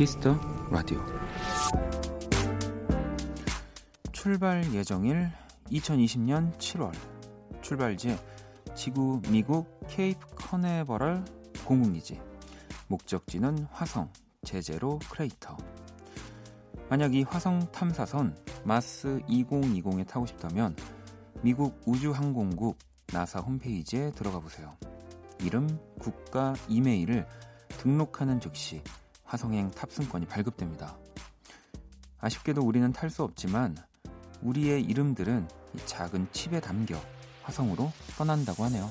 Kiss the Radio. 출발 예정일 2020년 7월. 출발지 지구 미국 케이프 커네버럴 공군기지. 목적지는 화성 제제로 크레이터. 만약 이 화성 탐사선 마스 2020에 타고 싶다면 미국 우주항공국 나사 홈페이지에 들어가 보세요. 이름, 국가, 이메일을 등록하는 즉시 화성행 탑승권이 발급됩니다. 아쉽게도 우리는 탈 수 없지만 우리의 이름들은 작은 칩에 담겨 화성으로 떠난다고 하네요.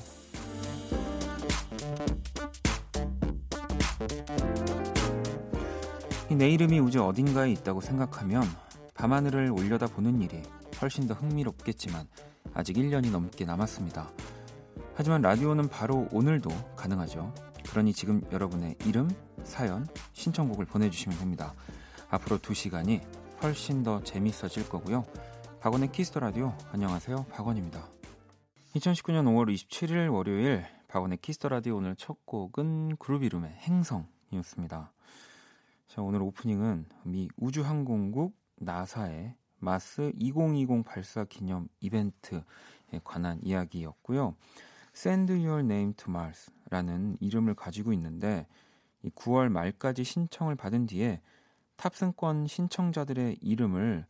내 이름이 우주 어딘가에 있다고 생각하면 밤하늘을 올려다 보는 일이 훨씬 더 흥미롭겠지만 아직 1년이 넘게 남았습니다. 하지만 라디오는 바로 오늘도 가능하죠. 그러니 지금 여러분의 이름, 사연, 신청곡을 보내주시면 됩니다. 앞으로 2시간이 훨씬 더 재밌어질 거고요. 박원의 Kiss the Radio 안녕하세요. 박원입니다. 2019년 5월 27일 월요일 박원의 Kiss the Radio 오늘 첫 곡은 그룹 이름의 행성이었습니다. 자, 오늘 오프닝은 미 우주항공국 나사의 마스 2020 발사 기념 이벤트에 관한 이야기였고요. Send Your Name to Mars라는 이름을 가지고 있는데 9월 말까지 신청을 받은 뒤에 탑승권 신청자들의 이름을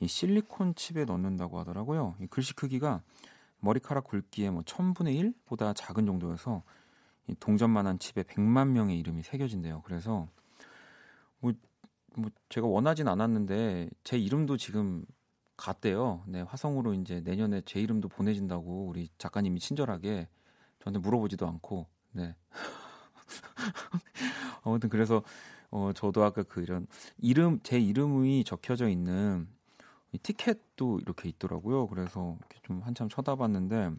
이 실리콘 칩에 넣는다고 하더라고요. 이 글씨 크기가 머리카락 굵기의 뭐 1000분의 1보다 작은 정도여서 이 동전만한 칩에 100만 명의 이름이 새겨진대요. 그래서 뭐, 뭐 제가 원하진 않았는데 제 이름도 지금 갔대요. 네, 화성으로 이제 내년에 제 이름도 보내진다고 우리 작가님이 친절하게 저한테 물어보지도 않고, 네. 아무튼 그래서 어 저도 아까 그 이런 이름 제 이름이 적혀져 있는 이 티켓도 이렇게 있더라고요. 그래서 이렇게 좀 한참 쳐다봤는데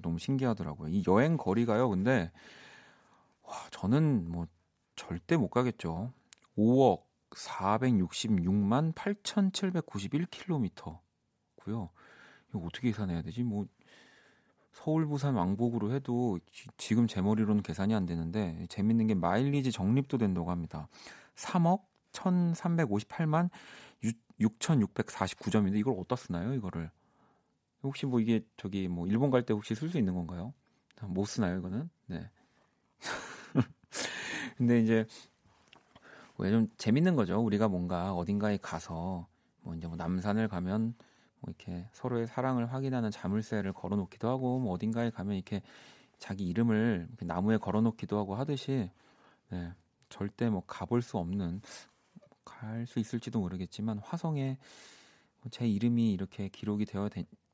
너무 신기하더라고요. 이 여행 거리가요. 근데 와 저는 뭐 절대 못 가겠죠. 5억 466만 8,791km고요. 이거 어떻게 계산해야 되지? 뭐 서울 부산 왕복으로 해도 지 금 제 머리로는 계산이 안 되는데 재밌는 게 마일리지 적립도 된다고 합니다. 3억 1,358만 6,649점인데 이걸 어디다 쓰나요? 이거를 혹시 뭐 이게 저기 뭐 일본 갈 때 혹시 쓸 수 있는 건가요? 못 쓰나요? 이거는 네. 근데 이제 왜 좀 재밌는 거죠. 우리가 뭔가 어딘가에 가서 뭐 이제 뭐 남산을 가면 뭐 이렇게 서로의 사랑을 확인하는 자물쇠를 걸어놓기도 하고 뭐 어딘가에 가면 이렇게 자기 이름을 이렇게 나무에 걸어놓기도 하고 하듯이 네, 절대 뭐 가볼 수 없는 갈 수 있을지도 모르겠지만 화성에 뭐제 이름이 이렇게 기록이 되어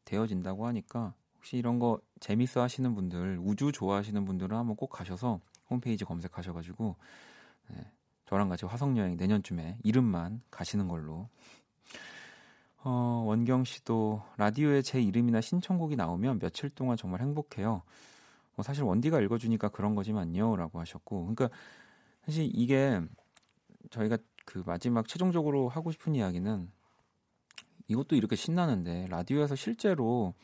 되어진다고 하니까 혹시 이런 거 재밌어 하시는 분들 우주 좋아하시는 분들은 한번 꼭 가셔서 홈페이지 검색하셔가지고 네, 저랑 같이 화성 여행 내년쯤에 이름만 가시는 걸로. 어, 원경 씨도 라디오에 제 이름이나 신청곡이 나오면 며칠 동안 정말 행복해요. 뭐 사실 원디가 읽어주니까 그런 거지만요. 라고 하셨고. 그러니까 사실 이게 저희가 그 마지막 최종적으로 하고 싶은 이야기는 이것도 이렇게 신나는데 라디오에서 실제로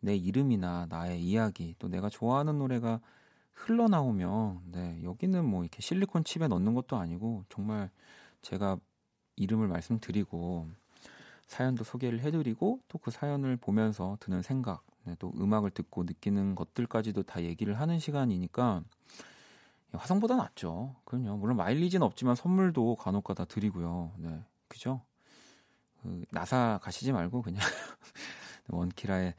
내 이름이나 나의 이야기 또 내가 좋아하는 노래가 흘러나오면 네, 여기는 뭐 이렇게 실리콘 칩에 넣는 것도 아니고 정말 제가 이름을 말씀드리고 사연도 소개를 해드리고 또 그 사연을 보면서 드는 생각 네, 또 음악을 듣고 느끼는 것들까지도 다 얘기를 하는 시간이니까 화성보다 낫죠. 그럼요. 물론 마일리지는 없지만 선물도 간혹가다 드리고요. 네, 그죠? 그 나사 가시지 말고 그냥 원키라의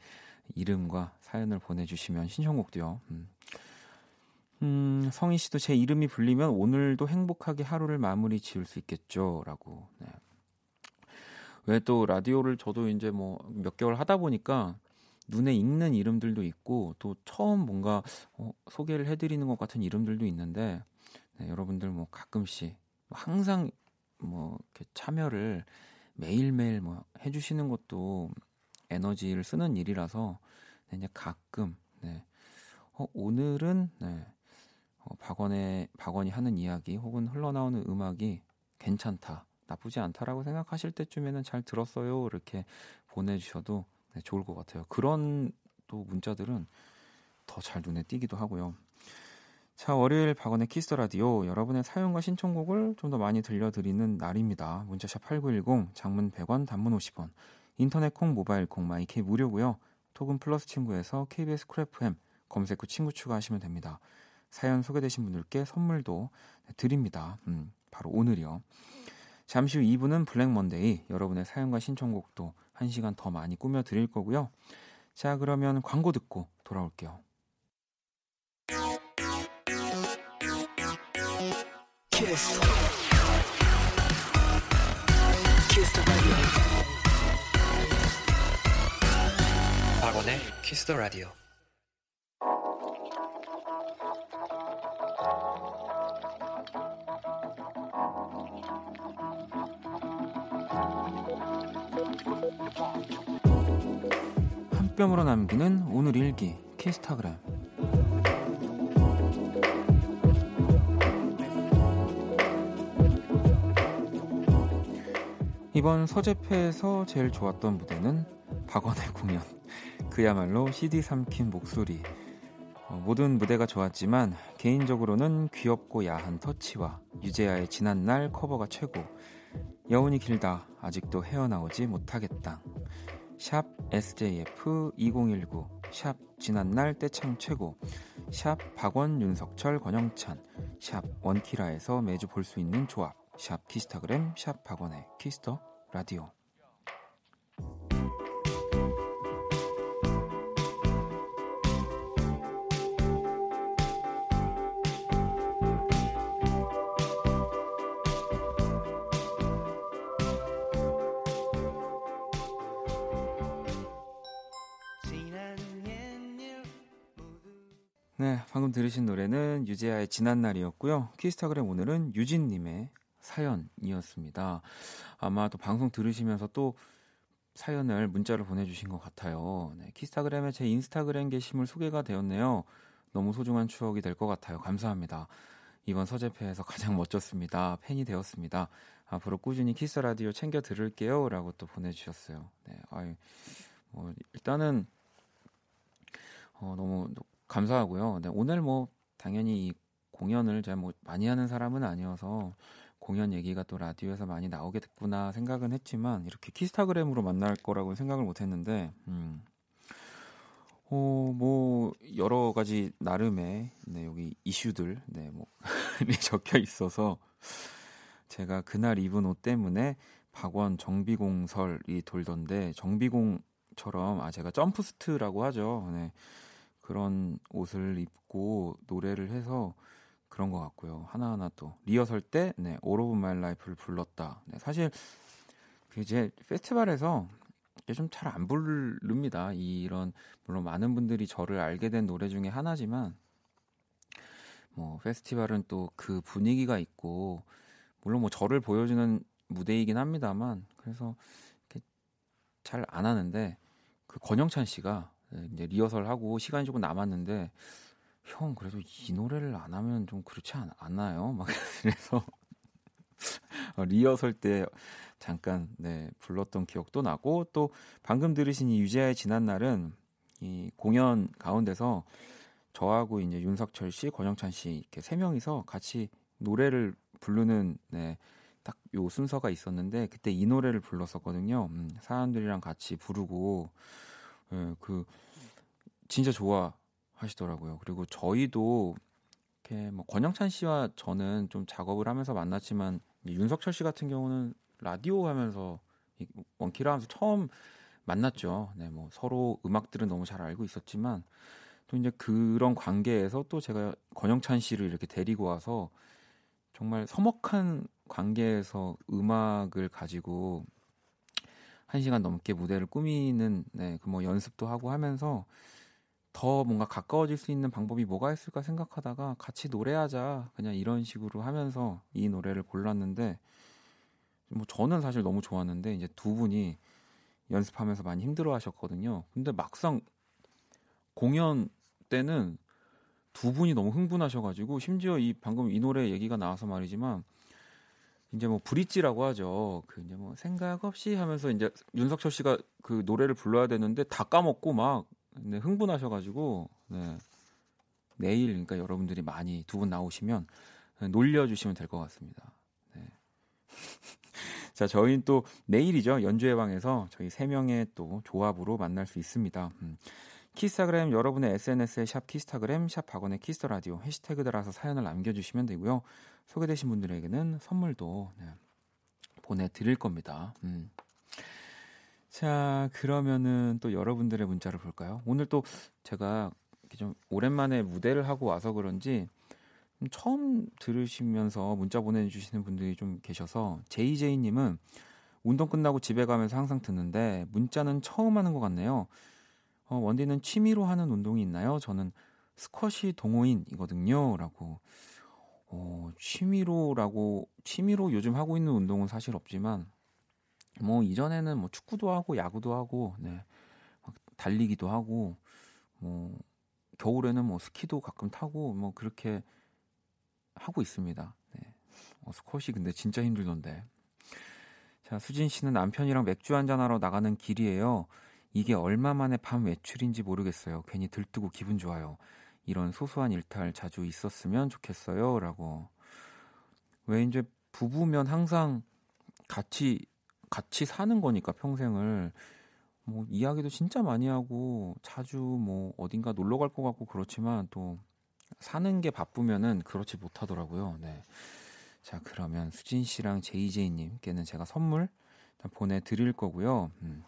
이름과 사연을 보내주시면 신청곡도요. 음, 음, 성희 씨도 제 이름이 불리면 오늘도 행복하게 하루를 마무리 지을 수 있겠죠. 라고. 네. 왜 또 라디오를 저도 이제 뭐 몇 개월 하다 보니까 눈에 익는 이름들도 있고 또 처음 뭔가 어, 소개를 해드리는 것 같은 이름들도 있는데 네, 여러분들 뭐 가끔씩 항상 뭐 이렇게 참여를 매일매일 뭐 해주시는 것도 에너지를 쓰는 일이라서 네, 이제 가끔 네. 어, 오늘은 네. 어, 박원의 박원이 하는 이야기 혹은 흘러나오는 음악이 괜찮다, 나쁘지 않다라고 생각하실 때쯤에는 잘 들었어요 이렇게 보내주셔도 네, 좋을 것 같아요. 그런 또 문자들은 더 잘 눈에 띄기도 하고요. 자, 월요일 박원의 키스 더 라디오 여러분의 사연과 신청곡을 좀 더 많이 들려드리는 날입니다. 문자샵 8910, 장문 100원, 단문 50원, 인터넷 콩, 모바일 콩, my K 무료고요. 톡은 플러스 친구에서 KBS Cool FM 검색 후 친구 추가하시면 됩니다. 사연 소개되신 분들께 선물도 드립니다. 음, 바로 오늘이요. 잠시 후 2부는 Black Monday 여러분의 사연과 신청곡도 1시간 더 많이 꾸며 드릴 거고요. 자, 그러면 광고 듣고 돌아올게요. 키스. 키스 박원의 키스 더 라디오. 한 뼘으로 남기는 오늘 일기 키스타그램 이번 서재패에서 제일 좋았던 무대는 박원의 공연. 그야말로 CD 삼킨 목소리. 어, 모든 무대가 좋았지만 개인적으로는 귀엽고 야한 터치와 유재하의 지난 날 커버가 최고. 여운이 길다. 아직도 헤어나오지 못하겠다. 샵 SJF 2019. 샵 지난날 때참 최고. 샵 박원 윤석철 권영찬. 샵 원키라에서 매주 볼 수 있는 조합. 샵 키스타그램 샵 박원의 키스 더 라디오 방금 들으신 노래는 유재하의 지난날이었고요. 키스타그램 오늘은 유진님의 사연이었습니다. 아마 또 방송 들으시면서 또 사연을 문자를 보내주신 것 같아요. 네, 키스타그램에 제 인스타그램 게시물 소개가 되었네요. 너무 소중한 추억이 될 것 같아요. 감사합니다. 이번 서재페에서 가장 멋졌습니다. 팬이 되었습니다. 앞으로 꾸준히 키스 라디오 챙겨 들을게요. 라고 또 보내주셨어요. 네, 아유, 뭐, 일단은, 어, 너무 감사하고요. 네, 오늘 뭐, 당연히 이 공연을 제가 뭐 많이 하는 사람은 아니어서 공연 얘기가 또 라디오에서 많이 나오게 됐구나 생각은 했지만 이렇게 키스타그램으로 만날 거라고 생각을 못 했는데 음. 어, 뭐 여러 가지 나름의 네, 여기 이슈들 네, 뭐 적혀 있어서 제가 그날 입은 옷 때문에 박원 정비공설이 돌던데 정비공처럼 아 제가 점프스트라고 하죠. 네. 그런 옷을 입고 노래를 해서 그런 것 같고요. 하나하나 또 리허설 때 네, All of My Life를 불렀다. 네, 사실 그 이제 페스티벌에서 좀 잘 안 부릅니다. 이런 물론 많은 분들이 저를 알게 된 노래 중에 하나지만 뭐 페스티벌은 또 그 분위기가 있고 물론 뭐 저를 보여주는 무대이긴 합니다만 그래서 잘 안 하는데 그 권영찬 씨가 이제 리허설 하고 시간이 조금 남았는데 형 그래도 이 노래를 안 하면 좀 그렇지 않, 않아요? 막 그래서 어, 리허설 때 잠깐 네 불렀던 기억도 나고 또 방금 들으신 이 유재하의 지난 날은 이 공연 가운데서 저하고 이제 윤석철 씨, 권영찬 씨 이렇게 세 명이서 같이 노래를 부르는 네, 딱 요 순서가 있었는데 그때 이 노래를 불렀었거든요. 음, 사람들이랑 같이 부르고 예, 그 진짜 좋아 하시더라고요. 그리고 저희도 이렇게 뭐 권영찬 씨와 저는 좀 작업을 하면서 만났지만 윤석철 씨 같은 경우는 라디오 하면서 원키라 하면서 처음 만났죠. 네, 뭐 서로 음악들은 너무 잘 알고 있었지만 또 이제 그런 관계에서 또 제가 권영찬 씨를 이렇게 데리고 와서 정말 서먹한 관계에서 음악을 가지고 한 시간 넘게 무대를 꾸미는 네, 그 뭐 연습도 하고 하면서 더 뭔가 가까워질 수 있는 방법이 뭐가 있을까 생각하다가 같이 노래하자 그냥 이런 식으로 하면서 이 노래를 골랐는데 뭐 저는 사실 너무 좋았는데 이제 두 분이 연습하면서 많이 힘들어 하셨거든요. 근데 막상 공연 때는 두 분이 너무 흥분하셔가지고 심지어 이 방금 이 노래 얘기가 나와서 말이지만 이제 뭐 브릿지라고 하죠. 그 이제 뭐 생각 없이 하면서 이제 윤석철 씨가 그 노래를 불러야 되는데 다 까먹고 막 네, 흥분하셔가지고 네. 내일 그러니까 여러분들이 많이 두 분 나오시면 놀려주시면 될 것 같습니다. 네. 자, 저희는 또 내일이죠. 연주회 방에서 저희 세 명의 또 조합으로 만날 수 있습니다. 음. 키스타그램 여러분의 SNS에 샵 키스타그램 샵 박원의 키스 더 라디오 해시태그 달아서 사연을 남겨주시면 되고요. 소개되신 분들에게는 선물도 네, 보내드릴 겁니다. 음. 자 그러면은 또 여러분들의 문자를 볼까요? 오늘 또 제가 좀 오랜만에 무대를 하고 와서 그런지 처음 들으시면서 문자 보내주시는 분들이 좀 계셔서 제이제이님은 운동 끝나고 집에 가면서 항상 듣는데 문자는 처음 하는 것 같네요. 어, 원디는 취미로 하는 운동이 있나요? 저는 스쿼시 동호인이거든요. 라고. 어, 취미로라고, 취미로 요즘 하고 있는 운동은 사실 없지만, 뭐, 이전에는 뭐 축구도 하고, 야구도 하고, 네. 막 달리기도 하고, 뭐, 겨울에는 뭐 스키도 가끔 타고, 뭐, 그렇게 하고 있습니다. 네. 어, 스쿼시 근데 진짜 힘들던데. 자, 수진 씨는 남편이랑 맥주 한잔 하러 나가는 길이에요. 이게 얼마 만에 밤 외출인지 모르겠어요. 괜히 들뜨고 기분 좋아요. 이런 소소한 일탈 자주 있었으면 좋겠어요. 라고. 왜 이제 부부면 항상 같이, 같이 사는 거니까 평생을. 뭐 이야기도 진짜 많이 하고 자주 뭐 어딘가 놀러 갈 것 같고 그렇지만 또 사는 게 바쁘면은 그렇지 못하더라고요. 네. 자, 그러면 수진 씨랑 제이제이님께는 제가 선물 보내드릴 거고요. 음.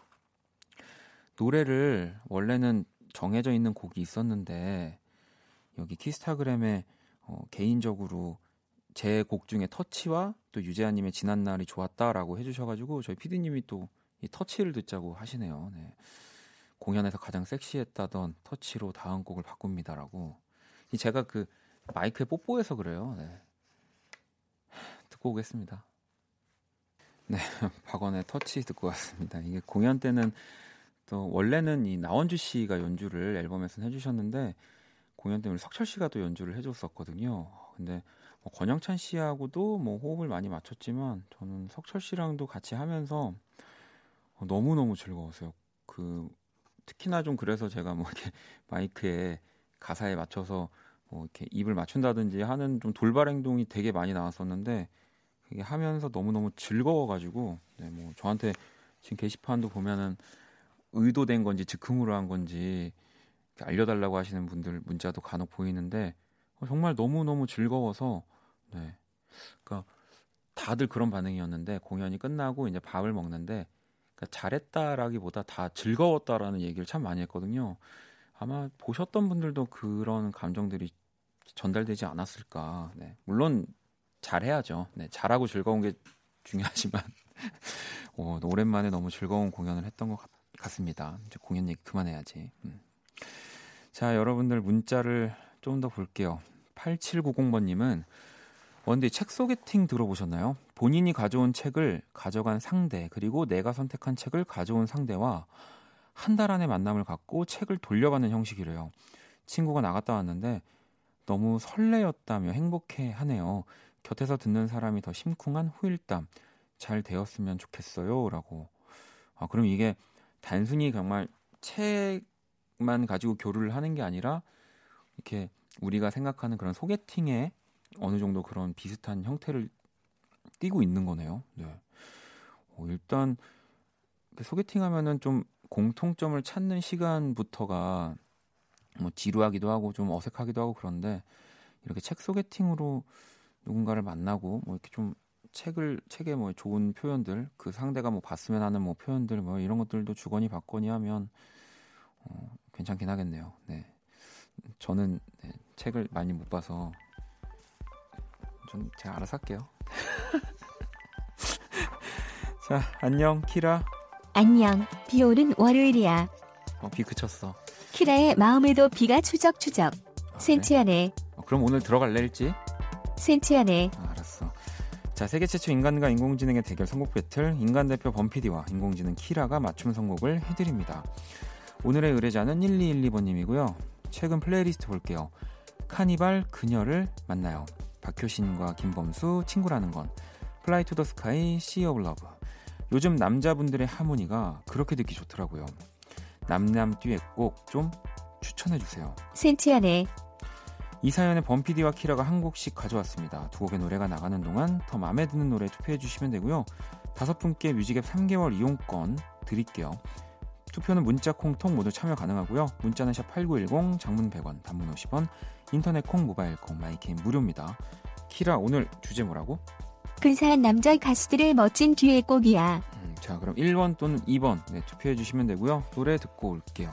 노래를 원래는 정해져 있는 곡이 있었는데 여기 키스타그램에 어, 개인적으로 제 곡 중에 터치와 또 유재하님의 지난 날이 좋았다라고 해주셔가지고 저희 피디님이 또 이 터치를 듣자고 하시네요. 네. 공연에서 가장 섹시했다던 터치로 다음 곡을 바꿉니다라고. 이 제가 그 마이크에 뽀뽀해서 그래요. 네. 듣고 오겠습니다. 네, 박원의 터치 듣고 왔습니다. 이게 공연 때는 또 원래는 이 나원주 씨가 연주를 앨범에서 해주셨는데 공연 때문에 석철 씨가 또 연주를 해줬었거든요. 근데 뭐 권영찬 씨하고도 뭐 호흡을 많이 맞췄지만 저는 석철 씨랑도 같이 하면서 너무 너무 즐거웠어요. 그 특히나 좀 그래서 제가 뭐 이렇게 마이크에 가사에 맞춰서 뭐 이렇게 입을 맞춘다든지 하는 좀 돌발 행동이 되게 많이 나왔었는데 그게 하면서 너무 너무 즐거워가지고 네, 뭐 저한테 지금 게시판도 보면은 의도된 건지 즉흥으로 한 건지 알려달라고 하시는 분들 문자도 간혹 보이는데 어, 정말 너무 너무 즐거워서 네, 그러니까 다들 그런 반응이었는데 공연이 끝나고 이제 밥을 먹는데 그러니까 잘했다라기보다 다 즐거웠다라는 얘기를 참 많이 했거든요. 아마 보셨던 분들도 그런 감정들이 전달되지 않았을까. 네, 물론 잘해야죠. 네, 잘하고 즐거운 게 중요하지만 어, 오랜만에 너무 즐거운 공연을 했던 것 같아요. 같습니다. 이제 공연 얘기 그만해야지. 음. 자, 여러분들 문자를 좀 더 볼게요. 8790번님은 원디 책 소개팅 들어보셨나요? 본인이 가져온 책을 가져간 상대, 그리고 내가 선택한 책을 가져온 상대와 한 달 안에 만남을 갖고 책을 돌려받는 형식이래요. 친구가 나갔다 왔는데 너무 설레였다며 행복해 하네요. 곁에서 듣는 사람이 더 심쿵한 후일담 잘 되었으면 좋겠어요. 라고. 아, 그럼 이게 단순히 정말 책 만 가지고 교류를 하는 게 아니라 이렇게 우리가 생각하는 그런 소개팅에 어느 정도 그런 비슷한 형태를 띠고 있는 거네요. 네. 어, 일단 소개팅 하면은 좀 공통점을 찾는 시간부터가 뭐 지루하기도 하고 좀 어색하기도 하고 그런데 이렇게 책 소개팅으로 누군가를 만나고 뭐 이렇게 좀 책을 책에 뭐 좋은 표현들 그 상대가 뭐 봤으면 하는 뭐 표현들 뭐 이런 것들도 주거니 받거니 하면 어, 괜찮긴 하겠네요. 네. 저는 네, 책을 많이 못 봐서 좀 제가 알아서 할게요. 자, 안녕 키라. 안녕. 비 오는 월요일이야. 어, 비 그쳤어. 키라의 마음에도 비가 추적추적. 아, 센치하네. 어, 그럼 오늘 들어갈래 일지? 센치하네. 아, 자, 세계 최초 인간과 인공지능의 대결 선곡 배틀 인간 대표 범피디와 인공지능 키라가 맞춤 선곡을 해드립니다. 오늘의 의뢰자는 1212번님이고요. 최근 플레이리스트 볼게요. 카니발 그녀를 만나요. 박효신과 김범수 친구라는 건 Fly to the Sky Sea of Love 요즘 남자분들의 하모니가 그렇게 듣기 좋더라고요. 남남 듀엣 곡좀 추천해 주세요. 센치하네. 이 사연에 범피디와 키라가 한 곡씩 가져왔습니다. 두 곡의 노래가 나가는 동안 더 마음에 드는 노래 투표해 주시면 되고요. 다섯 분께 뮤직앱 3개월 이용권 드릴게요. 투표는 문자, 콩, 톡 모두 참여 가능하고요. 문자는 샵 8910, 장문 100원, 단문 50원, 인터넷 콩, 모바일 콩, my K는 무료입니다. 키라 오늘 주제 뭐라고? 근사한 남자 가수들의 멋진 듀엣곡이야. 음, 자 그럼 1번 또는 2번 네, 투표해 주시면 되고요. 노래 듣고 올게요.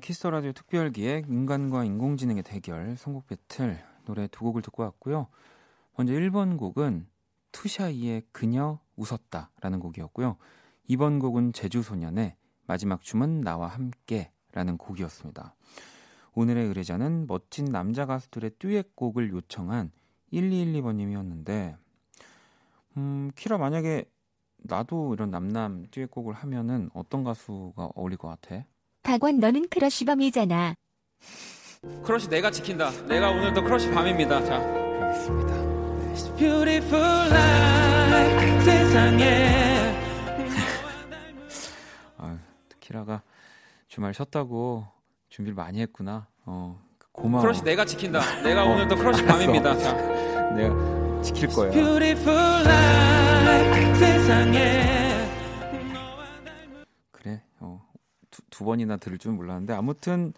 박원의 키스 더 라디오 특별 기획 인간과 인공지능의 대결 선곡 배틀 노래 두 곡을 듣고 왔고요. 먼저 1번 곡은 투샤이의 그녀 웃었다라는 곡이었고요. 2번 곡은 제주 소년의 마지막 춤은 나와 함께라는 곡이었습니다. 오늘의 의뢰자는 멋진 남자 가수들의 듀엣곡을 요청한 1212번님이었는데 음, 키라 만약에 나도 이런 남남 듀엣곡을 하면은 어떤 가수가 어울릴 것 같아? 박원 너는 크러쉬범이잖아. 크러쉬 내가 지킨다. 내가 오늘도 크러쉬 밤입니다. 자, 알겠습니다. It's beautiful life 세상에. 아, 키라가 주말 쉬었다고 준비를 많이 했구나. 어, 고마워. 크러쉬 내가 지킨다. 내가 어, 오늘도 크러쉬 알았어. 밤입니다. 자, 내가 지킬 거야. 두, 두 번이나 들을 줄 몰랐는데 아무튼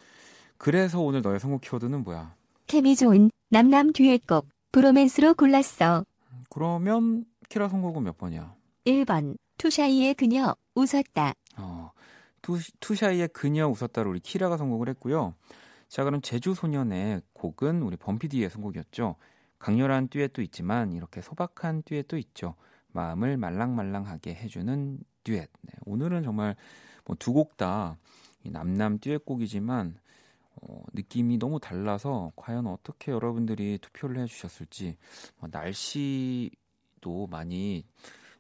그래서 오늘 너의 선곡 키워드는 뭐야? 케미 좋은 남남 듀엣곡 bromance로 골랐어. 그러면 키라 선곡은 몇 번이야? 1번 투샤이의 그녀 웃었다. 어, 투, 투샤이의 그녀 웃었다로 우리 키라가 선곡을 했고요. 자, 그럼 제주 소년의 곡은 우리 범피디의 선곡이었죠. 강렬한 듀엣도 있지만 이렇게 소박한 듀엣도 있죠. 마음을 말랑말랑하게 해주는 듀엣. 네, 오늘은 정말 뭐 두 곡 다 남남 듀엣곡이지만 어, 느낌이 너무 달라서 과연 어떻게 여러분들이 투표를 해주셨을지 뭐 날씨도 많이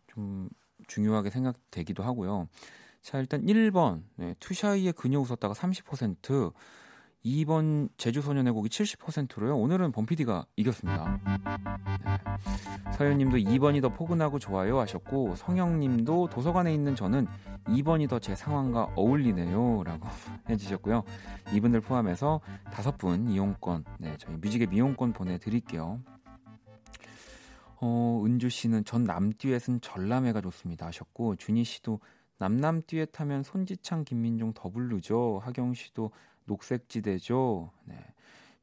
좀 중요하게 생각되기도 하고요. 자, 일단 1번, 네, 투샤이의 그녀 웃었다가 30%, 2번 제주소년의 곡이 70%로요. 오늘은 범피디가 이겼습니다. 네. 서현님도 2번이 더 포근하고 좋아요 하셨고, 성영님도 도서관에 있는 저는 2번이 더 제 상황과 어울리네요. 라고 해주셨고요. 이분들 포함해서 다섯 분 이용권, 네, 저희 뮤직의 이용권 보내드릴게요. 어, 은주 씨는 전 남듀엣은 전람회가 좋습니다 하셨고, 준희 씨도 남남 듀엣 하면 손지창, 김민종 더블루죠. 하경 씨도 녹색지대죠. 네.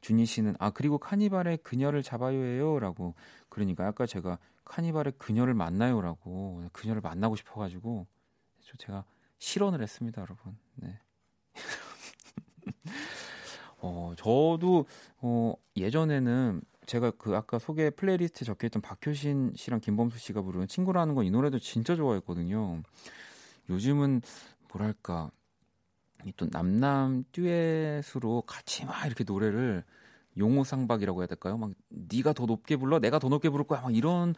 준희 씨는 아 그리고 카니발의 그녀를 잡아요예요라고 그러니까 아까 제가 카니발의 그녀를 만나요라고 그녀를 만나고 싶어가지고 저 제가 실언을 했습니다, 여러분. 네. 어 저도 어 예전에는 제가 그 아까 소개 playlist에 적혀있던 박효신 씨랑 김범수 씨가 부르는 친구라는 건 이 노래도 진짜 좋아했거든요. 요즘은 뭐랄까 이 또 남남 듀엣으로 같이 막 이렇게 노래를 용호상박이라고 해야 될까요? 막 네가 더 높게 불러, 내가 더 높게 부를 거야, 막 이런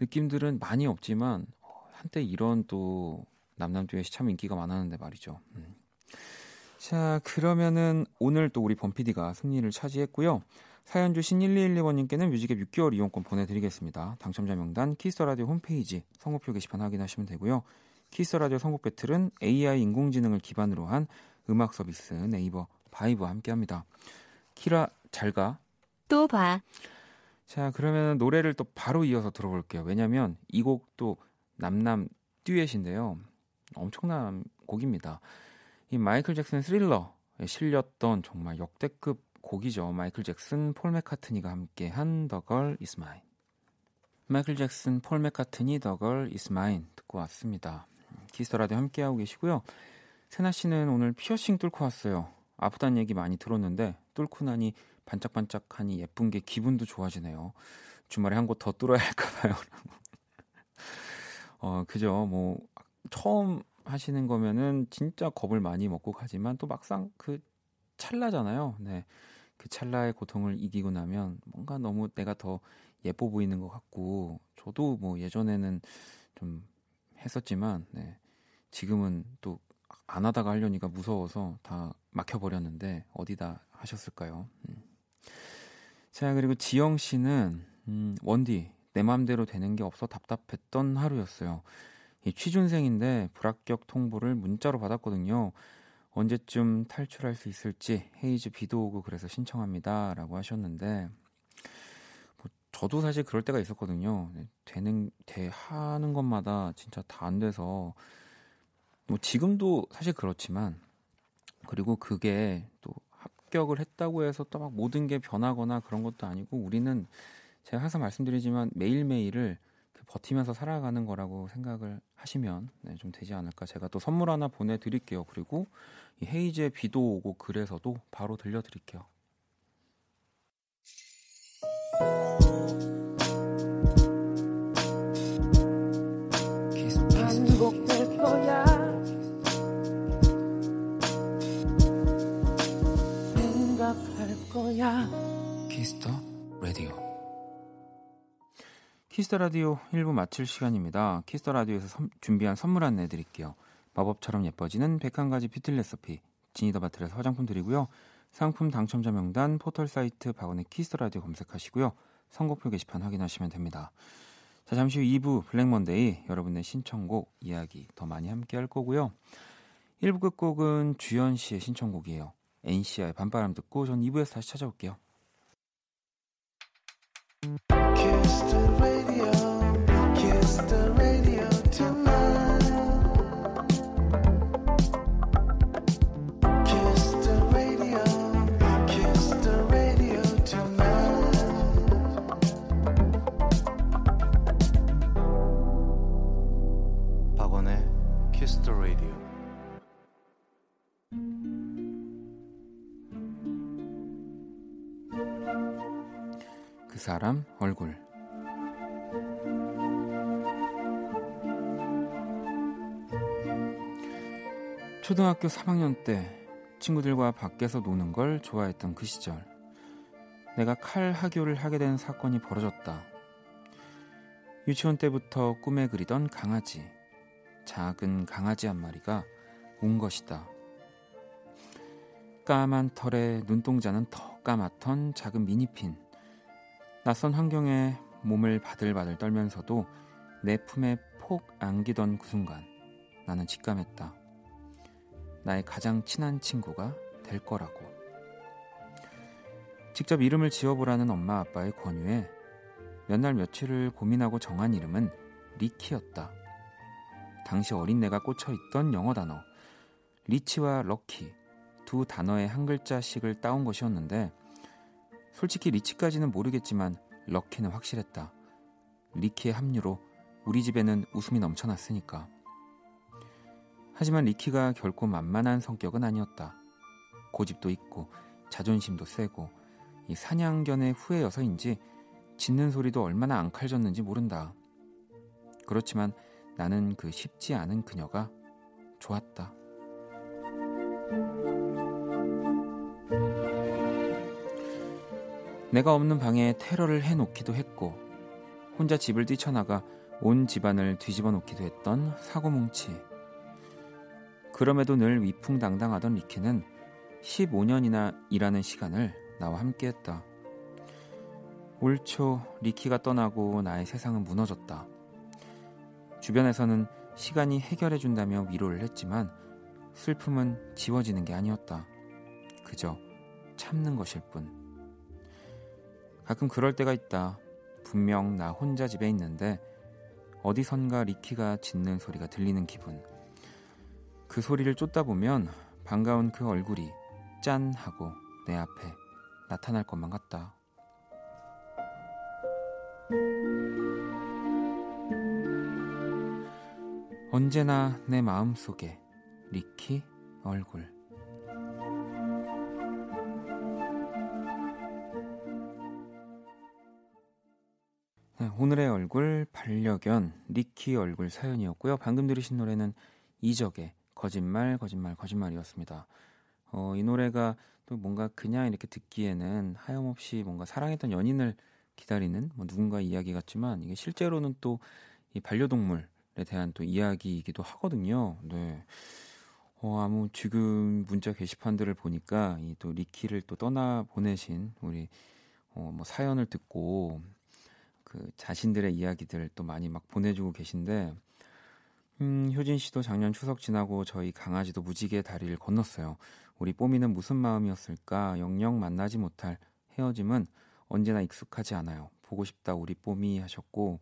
느낌들은 많이 없지만 어, 한때 이런 또 남남 듀엣이 참 인기가 많았는데 말이죠. 음. 자 그러면은 오늘 또 우리 범피디가 승리를 차지했고요. 사연 주신 1212번님께는 뮤직앱 6개월 이용권 보내드리겠습니다. 당첨자 명단 키스 더 라디오 홈페이지 선곡표 게시판 확인하시면 되고요. 키스라디오 선곡 battle은 AI 인공지능을 기반으로 한 음악 서비스 네이버 바이브와 함께합니다. 키라 잘가. 또 봐. 자 그러면 노래를 또 바로 이어서 들어볼게요. 왜냐하면 이 곡도 남남 듀엣인데요. 엄청난 곡입니다. 이 마이클 잭슨 스릴러에 실렸던 정말 역대급 곡이죠. 마이클 잭슨, 폴 맥카트니가 함께 한 The Girl Is Mine. 마이클 잭슨, 폴 맥카트니, The Girl Is Mine 듣고 왔습니다. 키스터라디오 함께하고 계시고요. 세나 씨는 오늘 피어싱 뚫고 왔어요. 아프다는 얘기 많이 들었는데 뚫고 나니 반짝반짝하니 예쁜 게 기분도 좋아지네요. 주말에 한 곳 더 뚫어야 할까 봐요. 어, 그죠. 뭐 처음 하시는 거면은 진짜 겁을 많이 먹고 가지만 또 막상 그 찰나잖아요. 네. 그 찰나의 고통을 이기고 나면 뭔가 너무 내가 더 예뻐 보이는 것 같고 저도 뭐 예전에는 좀 했었지만 네. 지금은 또 안 하다가 하려니까 무서워서 다 막혀버렸는데 어디다 하셨을까요? 음. 자 그리고 지영 씨는 음, 원디 내 맘대로 되는 게 없어 답답했던 하루였어요. 이 취준생인데 불합격 통보를 문자로 받았거든요. 언제쯤 탈출할 수 있을지 헤이즈 비도 오고 그래서 신청합니다라고 하셨는데 뭐 저도 사실 그럴 때가 있었거든요. 네, 되는 돼 하는 것마다 진짜 다 안 돼서 뭐 지금도 사실 그렇지만 그리고 그게 또 합격을 했다고 해서 또 막 모든 게 변하거나 그런 것도 아니고 우리는 제가 항상 말씀드리지만 매일매일을 그 버티면서 살아가는 거라고 생각을 하시면 네, 좀 되지 않을까. 제가 또 선물 하나 보내드릴게요. 그리고 이 헤이즈의 비도 오고 그래서도 바로 들려드릴게요. 거야 키스 더 라디오 키스 더 라디오 1부 마칠 시간입니다. 키스 더 라디오에서 선- 준비한 선물 안내 드릴게요. 마법처럼 예뻐지는 101가지 뷰티 레시피 Genie the Bottle에서 화장품 드리고요. 상품 당첨자 명단 포털 사이트 박원의 키스 더 라디오 검색하시고요. 선곡표 게시판 확인하시면 됩니다. 자, 잠시 후 2부 Black Monday 여러분의 신청곡 이야기 더 많이 함께 할 거고요. 1부 끝곡은 주현 씨의 신청곡이에요. NCI의 밤바람 듣고 전 2부에서 다시 찾아올게요. 사람 얼굴 초등학교 3학년 때 친구들과 밖에서 노는 걸 좋아했던 그 시절 내가 칼 하교를 하게 된 사건이 벌어졌다. 유치원 때부터 꿈에 그리던 강아지 작은 강아지 한 마리가 온 것이다. 까만 털에 눈동자는 더 까맣던 작은 미니핀 낯선 환경에 몸을 바들바들 떨면서도 내 품에 폭 안기던 그 순간 나는 직감했다. 나의 가장 친한 친구가 될 거라고. 직접 이름을 지어보라는 엄마 아빠의 권유에 몇 날 며칠을 고민하고 정한 이름은 리키였다. 당시 어린 내가 꽂혀있던 영어 단어 리치와 럭키 두 단어의 한 글자씩을 따온 것이었는데 솔직히 리치까지는 모르겠지만 럭키는 확실했다. 리키의 합류로 우리 집에는 웃음이 넘쳐났으니까. 하지만 리키가 결코 만만한 성격은 아니었다. 고집도 있고 자존심도 세고 이 사냥견의 후예여서인지 짖는 소리도 얼마나 앙칼졌는지 모른다. 그렇지만 나는 그 쉽지 않은 그녀가 좋았다. 내가 없는 방에 테러를 해놓기도 했고 혼자 집을 뛰쳐나가 온 집안을 뒤집어 놓기도 했던 사고뭉치. 그럼에도 늘 위풍당당하던 리키는 15년이나 일하는 시간을 나와 함께했다. 올 초 리키가 떠나고 나의 세상은 무너졌다. 주변에서는 시간이 해결해준다며 위로를 했지만 슬픔은 지워지는 게 아니었다. 그저 참는 것일 뿐. 가끔 그럴 때가 있다. 분명 나 혼자 집에 있는데 어디선가 리키가 짖는 소리가 들리는 기분. 그 소리를 쫓다 보면 반가운 그 얼굴이 짠 하고 내 앞에 나타날 것만 같다. 언제나 내 마음 속에 리키 얼굴. 네, 오늘의 얼굴 반려견 리키 얼굴 사연이었고요. 방금 들으신 노래는 이적의 거짓말 거짓말 거짓말이었습니다. 어, 이 노래가 또 뭔가 그냥 이렇게 듣기에는 하염없이 뭔가 사랑했던 연인을 기다리는 뭐 누군가 이야기 같지만 이게 실제로는 또 이 반려동물에 대한 또 이야기이기도 하거든요. 네. 어, 아무 지금 문자 게시판들을 보니까 이 또 리키를 또 떠나 보내신 우리 어, 뭐 사연을 듣고 그 자신들의 이야기들을 또 많이 막 보내주고 계신데 음, 효진 씨도 작년 추석 지나고 저희 강아지도 무지개 다리를 건넜어요. 우리 뽀미는 무슨 마음이었을까? 영영 만나지 못할 헤어짐은 언제나 익숙하지 않아요. 보고 싶다 우리 뽀미 하셨고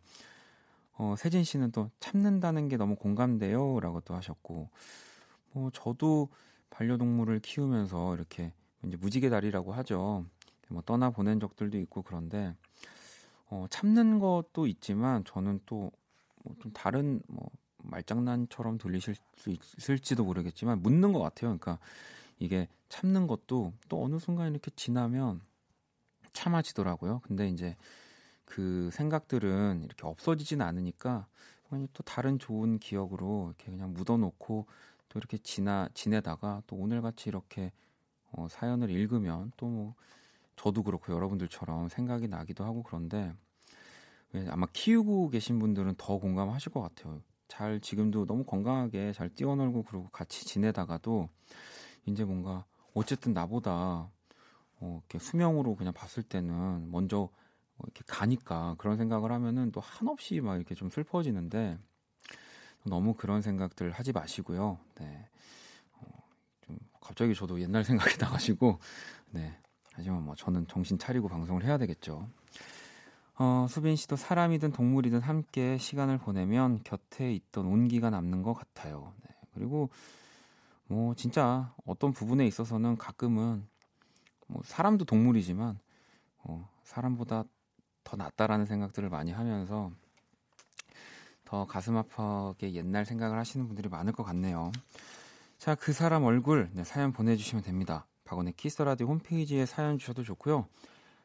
어, 세진 씨는 또 참는다는 게 너무 공감돼요라고 또 하셨고 뭐 저도 반려동물을 키우면서 이렇게 이제 무지개 다리라고 하죠. 뭐 떠나 보낸 적들도 있고 그런데 어, 참는 것도 있지만 저는 또뭐좀 다른 뭐 말장난처럼 들리실 수 있을지도 모르겠지만 묻는 것 같아요. 그러니까 이게 참는 것도 또 어느 순간 이렇게 지나면 참아지더라고요. 근데 이제 그 생각들은 이렇게 없어지진 않으니까 또 다른 좋은 기억으로 이렇게 그냥 묻어놓고 또 이렇게 지나 지내다가 또 오늘 같이 이렇게 어, 사연을 읽으면 또뭐 저도 그렇고 여러분들처럼 생각이 나기도 하고 그런데 왜 아마 키우고 계신 분들은 더 공감하실 것 같아요. 잘 지금도 너무 건강하게 잘 뛰어놀고 그러고 같이 지내다가도 이제 뭔가 어쨌든 나보다 어, 이렇게 수명으로 그냥 봤을 때는 먼저 어, 이렇게 가니까 그런 생각을 하면은 또 한없이 막 이렇게 좀 슬퍼지는데 너무 그런 생각들 하지 마시고요. 네. 어, 좀 갑자기 저도 옛날 생각이 나가지고 네. 하지만 뭐 저는 정신 차리고 방송을 해야 되겠죠. 어, 수빈 씨도 사람이든 동물이든 함께 시간을 보내면 곁에 있던 온기가 남는 것 같아요. 네. 그리고 뭐 진짜 어떤 부분에 있어서는 가끔은 뭐 사람도 동물이지만 어, 사람보다 더 낫다라는 생각들을 많이 하면서 더 가슴 아프게 옛날 생각을 하시는 분들이 많을 것 같네요. 자, 그 사람 얼굴 네, 사연 보내주시면 됩니다. 박원의 키스라디오 홈페이지에 사연 주셔도 좋고요.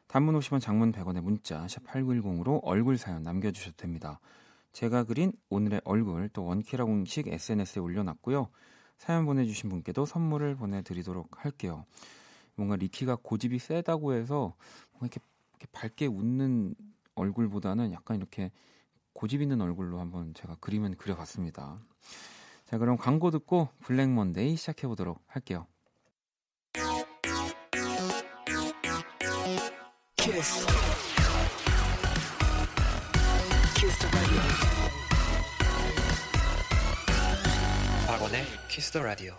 단문 50원 장문 100원의 문자 샵 8910으로 얼굴 사연 남겨주셔도 됩니다. 제가 그린 오늘의 얼굴 또 원키라 공식 SNS에 올려놨고요. 사연 보내주신 분께도 선물을 보내드리도록 할게요. 뭔가 리키가 고집이 세다고 해서 이렇게, 이렇게 밝게 웃는 얼굴보다는 약간 이렇게 고집 있는 얼굴로 한번 제가 그림은 그려봤습니다. 자, 그럼 광고 듣고 블랙 먼데이 시작해 보도록 할게요. Kiss. Kiss the radio. 박원의 키스 더 라디오.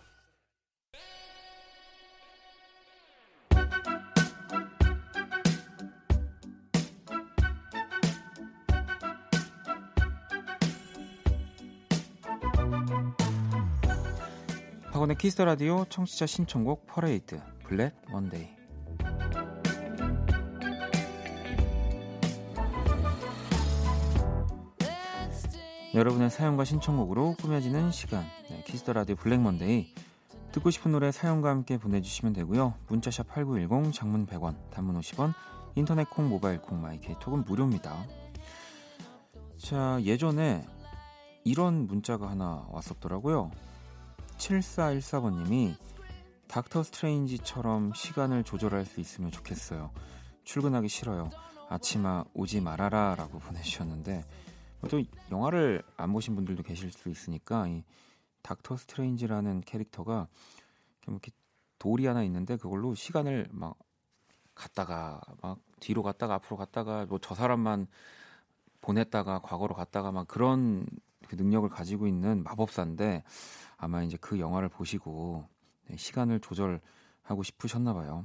박원의 키스 더 라디오 청취자 신청곡 퍼레이드 블랙 먼데이 여러분의 사연과 신청곡으로 꾸며지는 시간. 네, 키스 더 라디오 블랙 먼데이. 듣고 싶은 노래 사연과 함께 보내주시면 되고요. 문자샵 8910 장문 100원 단문 50원 인터넷 콩 모바일 콩 마이 케이 톡은 무료입니다. 자 예전에 이런 문자가 하나 왔었더라고요. 7414번님이 닥터 스트레인지처럼 시간을 조절할 수 있으면 좋겠어요. 출근하기 싫어요. 아침아 오지 말아라 라고 보내주셨는데 또 영화를 안 보신 분들도 계실 수 있으니까 이 닥터 스트레인지라는 캐릭터가 이렇게 돌이 하나 있는데 그걸로 시간을 막 갔다가 막 뒤로 갔다가 앞으로 갔다가 뭐 저 사람만 보냈다가 과거로 갔다가 막 그런 그 능력을 가지고 있는 마법사인데 아마 이제 그 영화를 보시고 네, 시간을 조절하고 싶으셨나 봐요.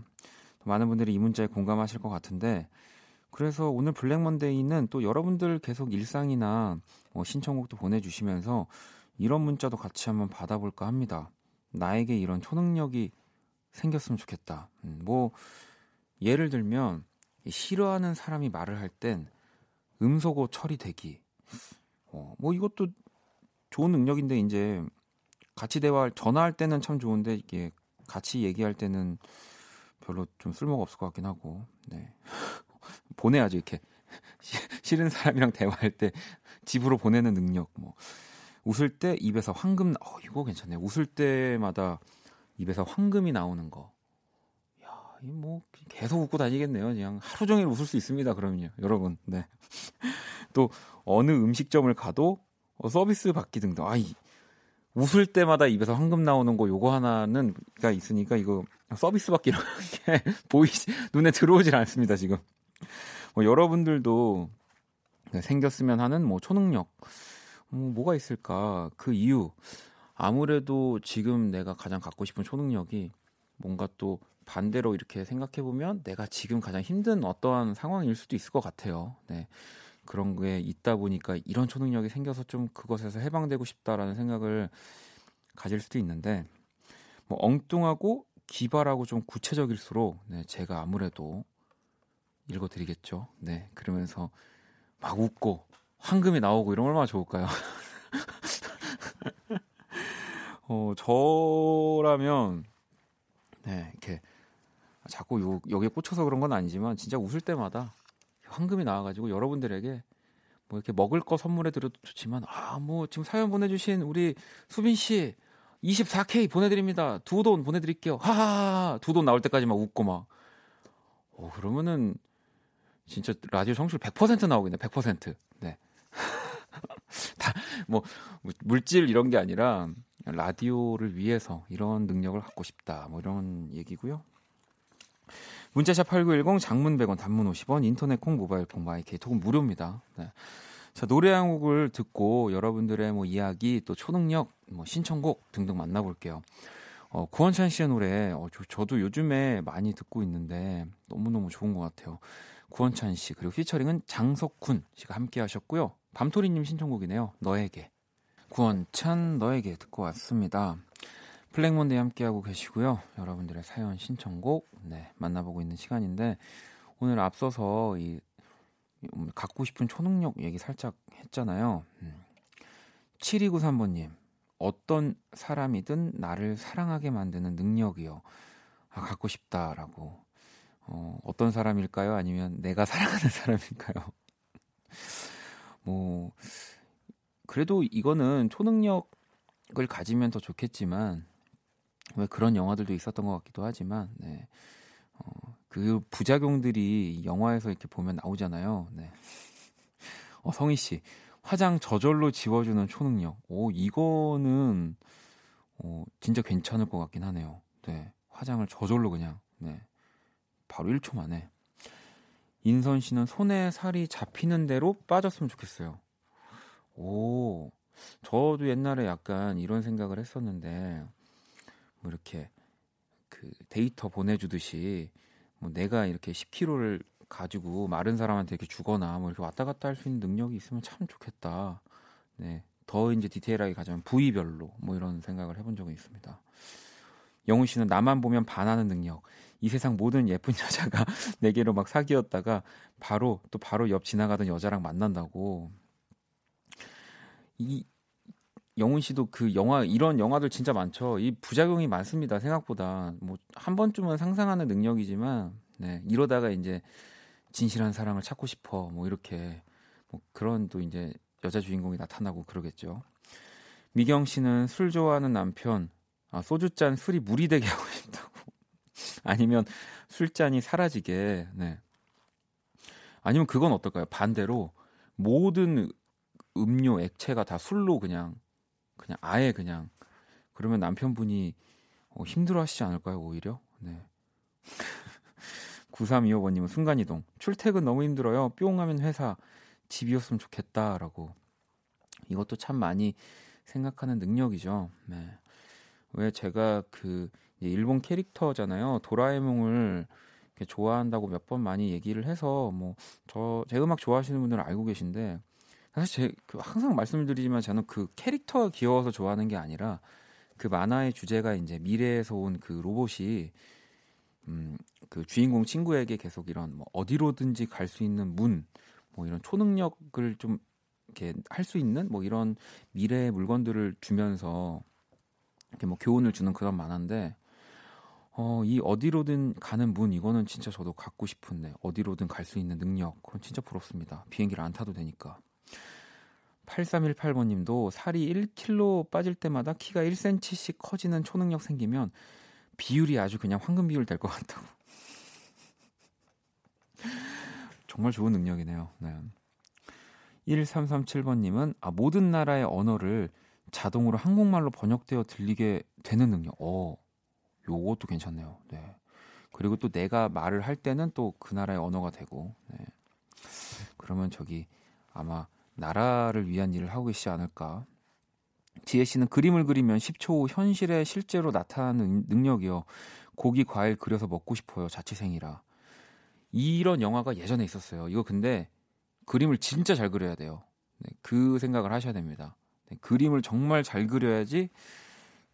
많은 분들이 이 문자에 공감하실 것 같은데 그래서 오늘 블랙 먼데이는 또 여러분들 계속 일상이나 뭐 신청곡도 보내주시면서 이런 문자도 같이 한번 받아볼까 합니다. 나에게 이런 초능력이 생겼으면 좋겠다. 음, 뭐 예를 들면 이 싫어하는 사람이 말을 할 땐 음소거 처리되기. 어, 뭐 이것도 좋은 능력인데 이제 같이 대화할 전화할 때는 참 좋은데 이게 같이 얘기할 때는 별로 좀 쓸모가 없을 것 같긴 하고. 네. 보내야죠 이렇게 싫은 사람이랑 대화할 때 집으로 보내는 능력 뭐 웃을 때 입에서 황금 어 이거 괜찮네 웃을 때마다 입에서 황금이 나오는 거. 야, 이뭐 계속 웃고 다니겠네요. 그냥 하루 종일 웃을 수 있습니다. 그러면요, 여러분. 네. 또 어느 음식점을 가도 어, 서비스 받기 등등. 아, 이 웃을 때마다 입에서 황금 나오는 거 요거 하나는가 있으니까 이거 서비스 받기로 게 보이지 눈에 들어오질 않습니다 지금. 뭐 여러분들도 네, 생겼으면 하는 뭐 초능력 뭐 뭐가 있을까 그 이유 아무래도 지금 내가 가장 갖고 싶은 초능력이 뭔가 또 반대로 이렇게 생각해 보면 내가 지금 가장 힘든 어떠한 상황일 수도 있을 것 같아요. 네. 그런 게 있다 보니까 이런 초능력이 생겨서 좀 그것에서 해방되고 싶다라는 생각을 가질 수도 있는데 뭐 엉뚱하고 기발하고 좀 구체적일수록 네, 제가 아무래도 읽어드리겠죠. 네, 그러면서 막 웃고 황금이 나오고 이런 얼마나 좋을까요? 어, 저라면 네, 이렇게 자꾸 요, 여기에 꽂혀서 그런 건 아니지만 진짜 웃을 때마다 황금이 나와가지고 여러분들에게 뭐 이렇게 먹을 거 선물해 드려도 좋지만 아 뭐 지금 사연 보내주신 우리 수빈 씨 24K 보내드립니다 두 돈 보내드릴게요 하하하 두돈 나올 때까지 막 웃고 막 어, 그러면은 진짜 라디오 청취율 100% 나오겠네 100% 네. 다 뭐 물질 이런 게 아니라 라디오를 위해서 이런 능력을 갖고 싶다 뭐 이런 얘기고요. 문자샵 8910 장문 100원 단문 50원 인터넷 콩 모바일 콩 마이케이 톡은 무료입니다. 네. 자 노래 한 곡을 듣고 여러분들의 뭐 이야기 또 초능력 뭐 신청곡 등등 만나 볼게요. 어, 구원찬 씨의 노래 어, 저, 도 요즘에 많이 듣고 있는데 너무너무 좋은 것 같아요. 구원찬 씨 그리고 피처링은 장석훈 씨가 함께 하셨고요. 밤토리님 신청곡이네요. 너에게 구원찬 너에게 듣고 왔습니다. 블랙 먼데이 함께하고 계시고요. 여러분들의 사연 신청곡 네, 만나보고 있는 시간인데 오늘 앞서서 이 갖고 싶은 초능력 얘기 살짝 했잖아요. 음. 7293번님 어떤 사람이든 나를 사랑하게 만드는 능력이요. 아, 갖고 싶다라고. 어, 어떤 사람일까요? 아니면 내가 사랑하는 사람일까요? 뭐, 그래도 이거는 초능력을 가지면 더 좋겠지만, 왜 그런 영화들도 있었던 것 같기도 하지만, 네. 어, 그 부작용들이 영화에서 이렇게 보면 나오잖아요. 네. 어, 성희 씨. 화장 저절로 지워주는 초능력. 오, 이거는, 어, 진짜 괜찮을 것 같긴 하네요. 네. 화장을 저절로 그냥, 네. 바로 1초 만에. 인선 씨는 손에 살이 잡히는 대로 빠졌으면 좋겠어요. 오, 저도 옛날에 약간 이런 생각을 했었는데, 뭐 이렇게 그 데이터 보내주듯이 뭐 내가 이렇게 10kg를 가지고 마른 사람한테 이렇게 주거나 뭐 이렇게 왔다 갔다 할 수 있는 능력이 있으면 참 좋겠다. 네. 더 이제 디테일하게 가자면 부위별로 뭐 이런 생각을 해본 적이 있습니다. 영훈 씨는 나만 보면 반하는 능력. 이 세상 모든 예쁜 여자가 내게로 막 사귀었다가 바로 또 바로 옆 지나가던 여자랑 만난다고. 이 영훈 씨도 그 영화 이런 영화들 진짜 많죠. 이 부작용이 많습니다. 생각보다 뭐 한 번쯤은 상상하는 능력이지만 네, 이러다가 이제 진실한 사랑을 찾고 싶어 뭐 이렇게 뭐 그런 또 이제 여자 주인공이 나타나고 그러겠죠. 미경 씨는 술 좋아하는 남편 아, 소주 잔 술이 물이 되게 하고 싶다고 아니면 술잔이 사라지게 네. 아니면 그건 어떨까요? 반대로 모든 음료 액체가 다 술로 그냥 그냥 아예 그냥 그러면 남편분이 어, 힘들어하시지 않을까요 오히려? 네. 9325번님은 순간이동 출퇴근 너무 힘들어요 뿅 하면 회사 집이었으면 좋겠다라고 이것도 참 많이 생각하는 능력이죠. 네. 왜 제가 그 일본 캐릭터잖아요. 도라에몽을 좋아한다고 몇 번 많이 얘기를 해서 뭐 저 제 음악 좋아하시는 분들은 알고 계신데 사실 제 그 항상 말씀드리지만 저는 그 캐릭터가 귀여워서 좋아하는 게 아니라 그 만화의 주제가 이제 미래에서 온 그 로봇이 음 그 주인공 친구에게 계속 이런 뭐 어디로든지 갈 수 있는 문 뭐 이런 초능력을 좀 이렇게 할 수 있는 뭐 이런 미래의 물건들을 주면서 이렇게 뭐 교훈을 주는 그런 만화인데 어, 이 어디로든 가는 문 이거는 진짜 저도 갖고 싶은데 어디로든 갈 수 있는 능력 그건 진짜 부럽습니다. 비행기를 안 타도 되니까. 8318번 님도 살이 1kg 빠질 때마다 키가 1cm씩 커지는 초능력 생기면 비율이 아주 그냥 황금 비율 될 것 같다고. 정말 좋은 능력이네요. 네. 1337번 님은 아, 모든 나라의 언어를 자동으로 한국말로 번역되어 들리게 되는 능력. 어, 요것도 괜찮네요. 네. 그리고 또 내가 말을 할 때는 또 그 나라의 언어가 되고. 네. 그러면 저기 아마 나라를 위한 일을 하고 계시지 않을까. 지혜 씨는 그림을 그리면 10초 후 현실에 실제로 나타나는 능력이요. 고기, 과일 그려서 먹고 싶어요. 자취생이라. 이런 영화가 예전에 있었어요. 이거 근데 그림을 진짜 잘 그려야 돼요. 네, 그 생각을 하셔야 됩니다. 네, 그림을 정말 잘 그려야지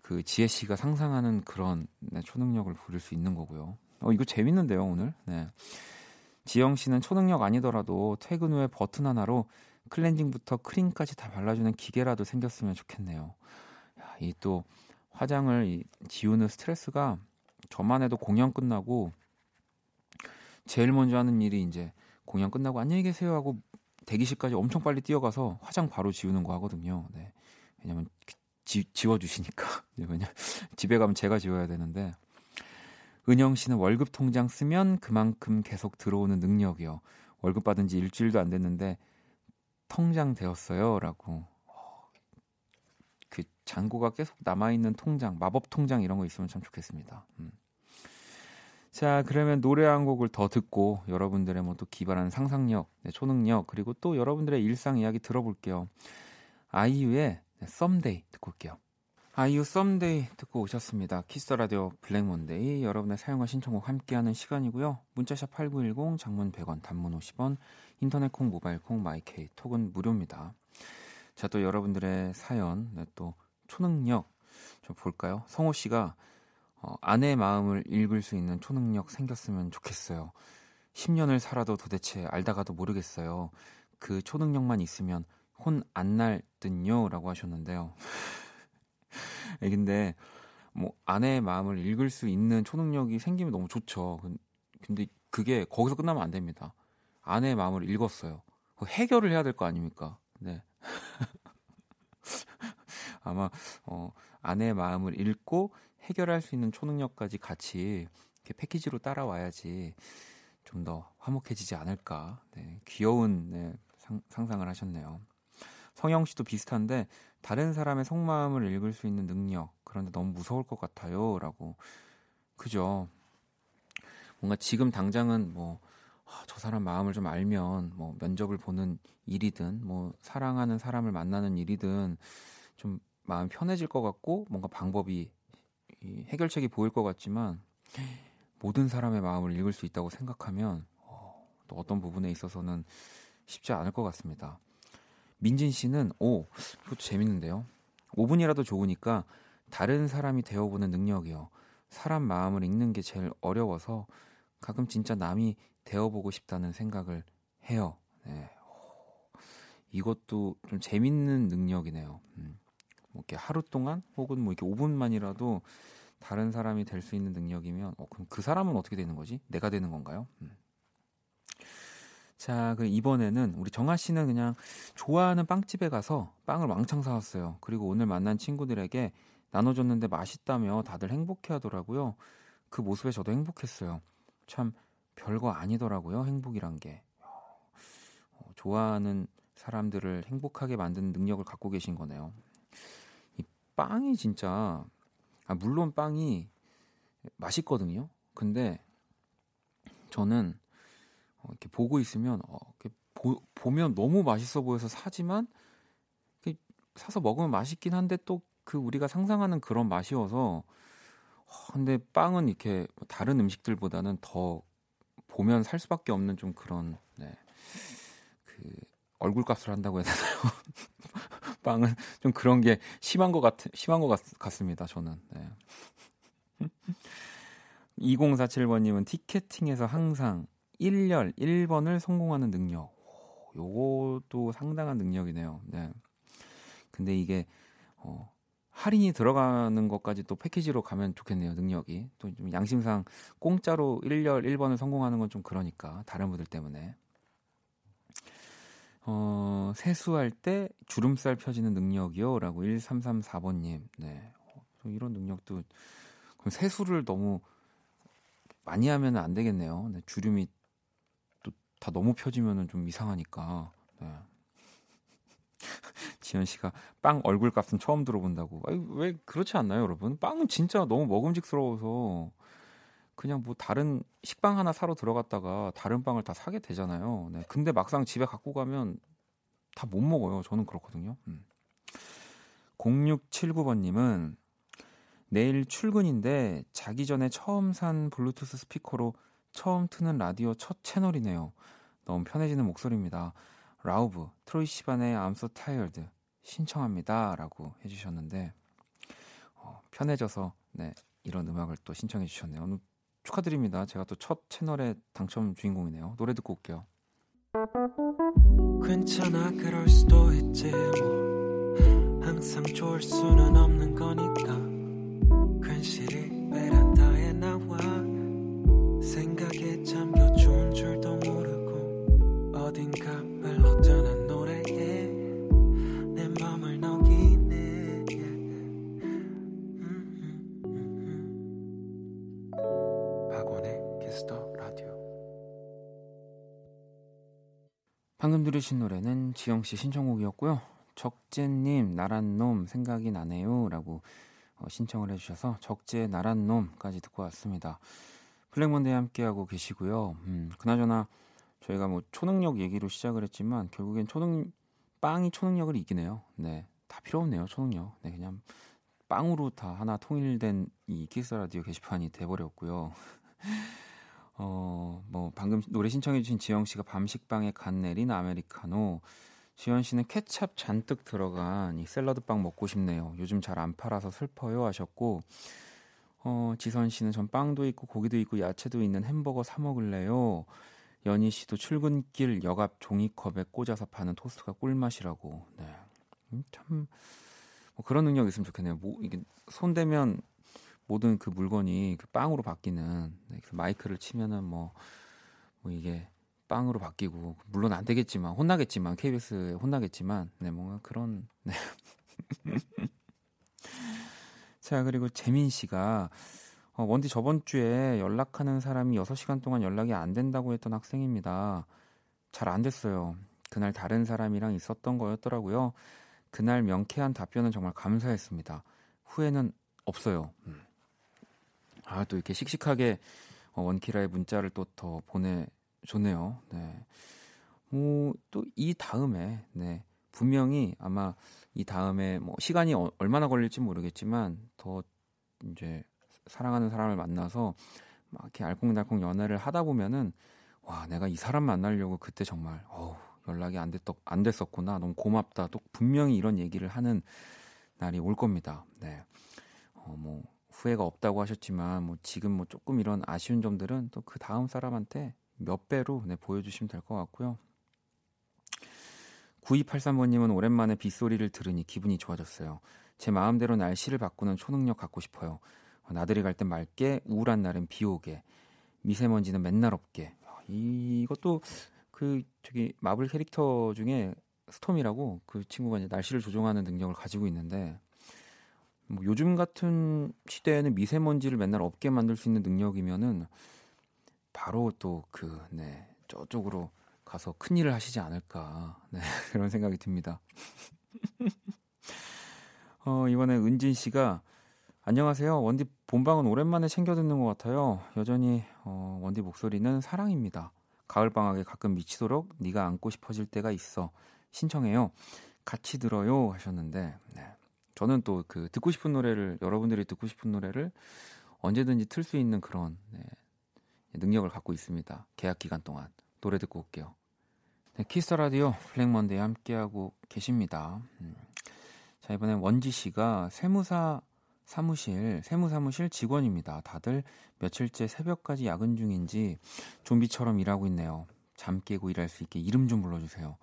그 지혜 씨가 상상하는 그런 네, 초능력을 부릴 수 있는 거고요. 어, 이거 재밌는데요, 오늘. 네. 지영 씨는 초능력 아니더라도 퇴근 후에 버튼 하나로 클렌징부터 크림까지 다 발라주는 기계라도 생겼으면 좋겠네요. 이 또 화장을 이 지우는 스트레스가 저만 해도 공연 끝나고 제일 먼저 하는 일이 이제 공연 끝나고 안녕히 계세요 하고 대기실까지 엄청 빨리 뛰어가서 화장 바로 지우는 거 하거든요. 네. 왜냐면 지, 지워주시니까. 왜냐 집에 가면 제가 지워야 되는데. 은영 씨는 월급 통장 쓰면 그만큼 계속 들어오는 능력이요. 월급 받은 지 일주일도 안 됐는데 통장 되었어요 라고. 그 잔고가 계속 남아 있는 통장, 마법 통장 이런 거 있으면 참 좋겠습니다. 음. 자, 그러면 노래 한 곡을 더 듣고 여러분들의 뭐 또 기발한 상상력, 네, 초능력 그리고 또 여러분들의 일상 이야기 들어볼게요. 아이유의 썸데이 듣고 올게요. 아이유 Someday 듣고 오셨습니다. 키스 라디오 블랙몬데이 여러분의 사연과 신청곡 함께하는 시간이고요. 문자샵 8910 장문 100원 단문 50원 인터넷 콩 모바일 콩 마이케이 톡은 무료입니다. 자 또 여러분들의 사연 네, 또 초능력 좀 볼까요? 성호 씨가 어, 아내의 마음을 읽을 수 있는 초능력 생겼으면 좋겠어요. 10년을 살아도 도대체 알다가도 모르겠어요. 그 초능력만 있으면 혼 안 날 듯요 라고 하셨는데요. 예, 근데 뭐 아내의 마음을 읽을 수 있는 초능력이 생기면 너무 좋죠. 근데 그게 거기서 끝나면 안 됩니다. 아내의 마음을 읽었어요. 해결을 해야 될 거 아닙니까? 네. 아마 어, 아내의 마음을 읽고 해결할 수 있는 초능력까지 같이 이렇게 패키지로 따라와야지 좀 더 화목해지지 않을까. 네, 귀여운 네, 상, 상상을 하셨네요. 성영 씨도 비슷한데 다른 사람의 속마음을 읽을 수 있는 능력 그런데 너무 무서울 것 같아요라고 그죠 뭔가 지금 당장은 뭐저 아, 사람 마음을 좀 알면 뭐 면접을 보는 일이든 뭐 사랑하는 사람을 만나는 일이든 좀 마음 편해질 것 같고 뭔가 방법이 해결책이 보일 것 같지만 모든 사람의 마음을 읽을 수 있다고 생각하면 어, 또 어떤 부분에 있어서는 쉽지 않을 것 같습니다. 민진 씨는 오 이것도 재밌는데요. 5분이라도 좋으니까 다른 사람이 되어보는 능력이요. 사람 마음을 읽는 게 제일 어려워서 가끔 진짜 남이 되어보고 싶다는 생각을 해요. 네. 이것도 좀 재밌는 능력이네요. 음. 뭐 이렇게 하루 동안 혹은 뭐 이렇게 5분만이라도 다른 사람이 될 수 있는 능력이면 어, 그럼 그 사람은 어떻게 되는 거지? 내가 되는 건가요? 음. 자, 그 이번에는 우리 정아 씨는 그냥 좋아하는 빵집에 가서 빵을 왕창 사왔어요. 그리고 오늘 만난 친구들에게 나눠줬는데 맛있다며 다들 행복해 하더라고요. 그 모습에 저도 행복했어요. 참 별거 아니더라고요. 행복이란 게. 어, 좋아하는 사람들을 행복하게 만드는 능력을 갖고 계신 거네요. 이 빵이 진짜 아, 물론 빵이 맛있거든요. 근데 저는 어, 이렇게 보고 있으면 어, 이렇게 보, 보면 너무 맛있어 보여서 사지만 사서 먹으면 맛있긴 한데 또 그 우리가 상상하는 그런 맛이어서 어, 근데 빵은 이렇게 뭐 다른 음식들보다는 더 보면 살 수밖에 없는 좀 그런 네. 그 얼굴값을 한다고 해야 되나요? 빵은 좀 그런 게 심한 것 같, 심한 것 같, 같습니다. 저는. 네. 2047번님은 티켓팅에서 항상 1열 1번을 성공하는 능력. 요것도 상당한 능력이네요. 네. 근데 이게 어, 할인이 들어가는 것까지 또 패키지로 가면 좋겠네요. 능력이 또 좀 양심상 공짜로 1열 1번을 성공하는 건 좀 그러니까 다른 분들 때문에 어, 세수할 때 주름살 펴지는 능력이요 라고 1334번님. 네. 어, 이런 능력도 그럼 세수를 너무 많이 하면 안 되겠네요. 네, 주름이 또 다 너무 펴지면은 좀 이상하니까. 네. 지현 씨가 빵 얼굴 값은 처음 들어본다고. 아니, 왜 그렇지 않나요, 여러분? 빵은 진짜 너무 먹음직스러워서 그냥 뭐 다른 식빵 하나 사러 들어갔다가 다른 빵을 다 사게 되잖아요. 네. 근데 막상 집에 갖고 가면 다 못 먹어요. 저는 그렇거든요. 음. 0679번님은 내일 출근인데 자기 전에 처음 산 블루투스 스피커로 처음 트는 라디오 첫 채널이네요. 너무 편해지는 목소리입니다. 라우브, 트로이 시반의 I'm so tired 신청합니다. 라고 해주셨는데, 어, 편해져서, 네, 이런 음악을 또 신청해 주셨네요. 축하드립니다. 제가 또 첫 채널의 당첨 주인공이네요. 노래 듣고 올게요. 괜찮아 그럴 수도 있지 뭐 항상 좋을 수는 없는 거니까 괜시리 베란다에 나와 생각에 잠겨 좋은 줄도 모르고 어딘가 흘러드는 노래에 내 맘을 녹이네. 박원의 키스 더 라디오 방금 들으신 노래는 지영 씨 신청곡이었고요. 적재님 나란 놈 생각이 나네요 라고 어, 신청을 해주셔서 적재 나란 놈까지 듣고 왔습니다. 블랙몬데이 함께하고 계시고요. 음, 그나저나 저희가 뭐 초능력 얘기로 시작을 했지만 결국엔 초능 빵이 초능력을 이기네요. 네, 다 필요 없네요 초능력. 네, 그냥 빵으로 다 하나 통일된 이 키스 라디오 게시판이 돼버렸고요. 어, 뭐 방금 노래 신청해주신 지영 씨가 밤식빵에 간 내린 아메리카노. 지현 씨는 케찹 잔뜩 들어간 이 샐러드 빵 먹고 싶네요. 요즘 잘 안 팔아서 슬퍼요 하셨고, 어, 지선 씨는 전 빵도 있고 고기도 있고 야채도 있는 햄버거 사 먹을래요. 연희 씨도 출근길 역 앞 종이컵에 꽂아서 파는 토스트가 꿀맛이라고. 네, 음, 참. 뭐 그런 능력 있으면 좋겠네요. 뭐 이게 손 대면 모든 그 물건이 그 빵으로 바뀌는 네, 그 마이크를 치면은 뭐, 뭐 이게 빵으로 바뀌고 물론 안 되겠지만 혼나겠지만 KBS에 혼나겠지만 네 뭔가 그런 네. 자 그리고 재민 씨가 어, 원디 저번 주에 연락하는 사람이 6시간 동안 연락이 안 된다고 했던 학생입니다. 잘 안 됐어요. 그날 다른 사람이랑 있었던 거였더라고요. 그날 명쾌한 답변은 정말 감사했습니다. 후회는 없어요. 음. 아, 또 이렇게 씩씩하게 어, 원키라의 문자를 또 더 보내줬네요. 네. 뭐, 또 이 다음에, 네. 분명히 아마 이 다음에 뭐 시간이 어- 얼마나 걸릴지 모르겠지만 더 이제 사랑하는 사람을 만나서 막 이렇게 알콩달콩 연애를 하다 보면은 와, 내가 이 사람 만나려고 그때 정말, 어우, 연락이 안, 됐, 안 됐었구나. 너무 고맙다. 또 분명히 이런 얘기를 하는 날이 올 겁니다. 네. 어, 뭐, 후회가 없다고 하셨지만, 뭐, 지금 뭐 조금 이런 아쉬운 점들은 또 그 다음 사람한테 몇 배로 네, 보여주시면 될 것 같고요. 9283번님은 오랜만에 빗소리를 들으니 기분이 좋아졌어요. 제 마음대로 날씨를 바꾸는 초능력 갖고 싶어요. 어, 나들이 갈 땐 맑게, 우울한 날은 비 오게, 미세먼지는 맨날 없게. 아, 이것도 그 저기 마블 캐릭터 중에 스톰이라고 그 친구가 이제 날씨를 조종하는 능력을 가지고 있는데 뭐 요즘 같은 시대에는 미세먼지를 맨날 없게 만들 수 있는 능력이면은 바로 또 그 네, 저쪽으로 가서 큰 일을 하시지 않을까 네, 그런 생각이 듭니다. 어, 이번에 은진 씨가 안녕하세요. 원디 본방은 오랜만에 챙겨 듣는 것 같아요. 여전히 어, 원디 목소리는 사랑입니다. 가을 방학에 가끔 미치도록 네가 안고 싶어질 때가 있어 신청해요. 같이 들어요 하셨는데 네. 저는 또 그 듣고 싶은 노래를 여러분들이 듣고 싶은 노래를 언제든지 틀 수 있는 그런 네, 능력을 갖고 있습니다. 계약 기간 동안 노래 듣고 올게요. 네, 키스 라디오 블랙 먼데이 함께하고 계십니다. 음. 자 이번엔 원지 씨가 세무사 사무실 세무사무실 직원입니다. 다들 며칠째 새벽까지 야근 중인지 좀비처럼 일하고 있네요. 잠 깨고 일할 수 있게 이름 좀 불러주세요.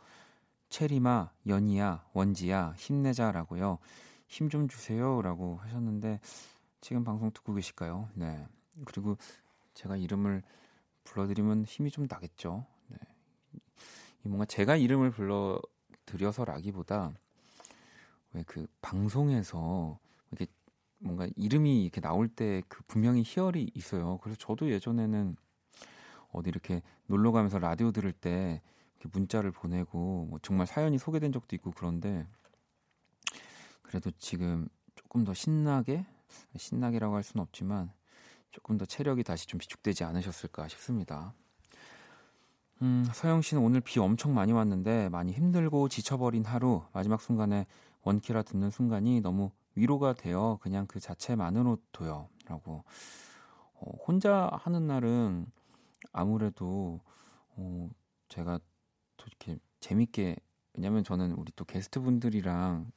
체리마, 연이야, 원지야, 힘내자라고요. 힘 좀 주세요라고 하셨는데 지금 방송 듣고 계실까요? 네. 그리고 제가 이름을 불러드리면 힘이 좀 나겠죠. 뭔가 제가 이름을 불러 드려서라기보다 왜 그 방송에서 이렇게 뭔가 이름이 이렇게 나올 때 그 분명히 희열이 있어요. 그래서 저도 예전에는 어디 이렇게 놀러 가면서 라디오 들을 때 문자를 보내고 뭐 정말 사연이 소개된 적도 있고 그런데 그래도 지금 조금 더 신나게 신나게라고 할 수는 없지만 조금 더 체력이 다시 좀 비축되지 않으셨을까 싶습니다. 음, 서영 씨는 오늘 비 엄청 많이 왔는데 많이 힘들고 지쳐버린 하루 마지막 순간에 원키라 듣는 순간이 너무 위로가 되어 그냥 그 자체만으로도요. 라고. 어, 혼자 하는 날은 아무래도 어, 제가 또 이렇게 재밌게 왜냐면 저는 우리 또 게스트 분들이랑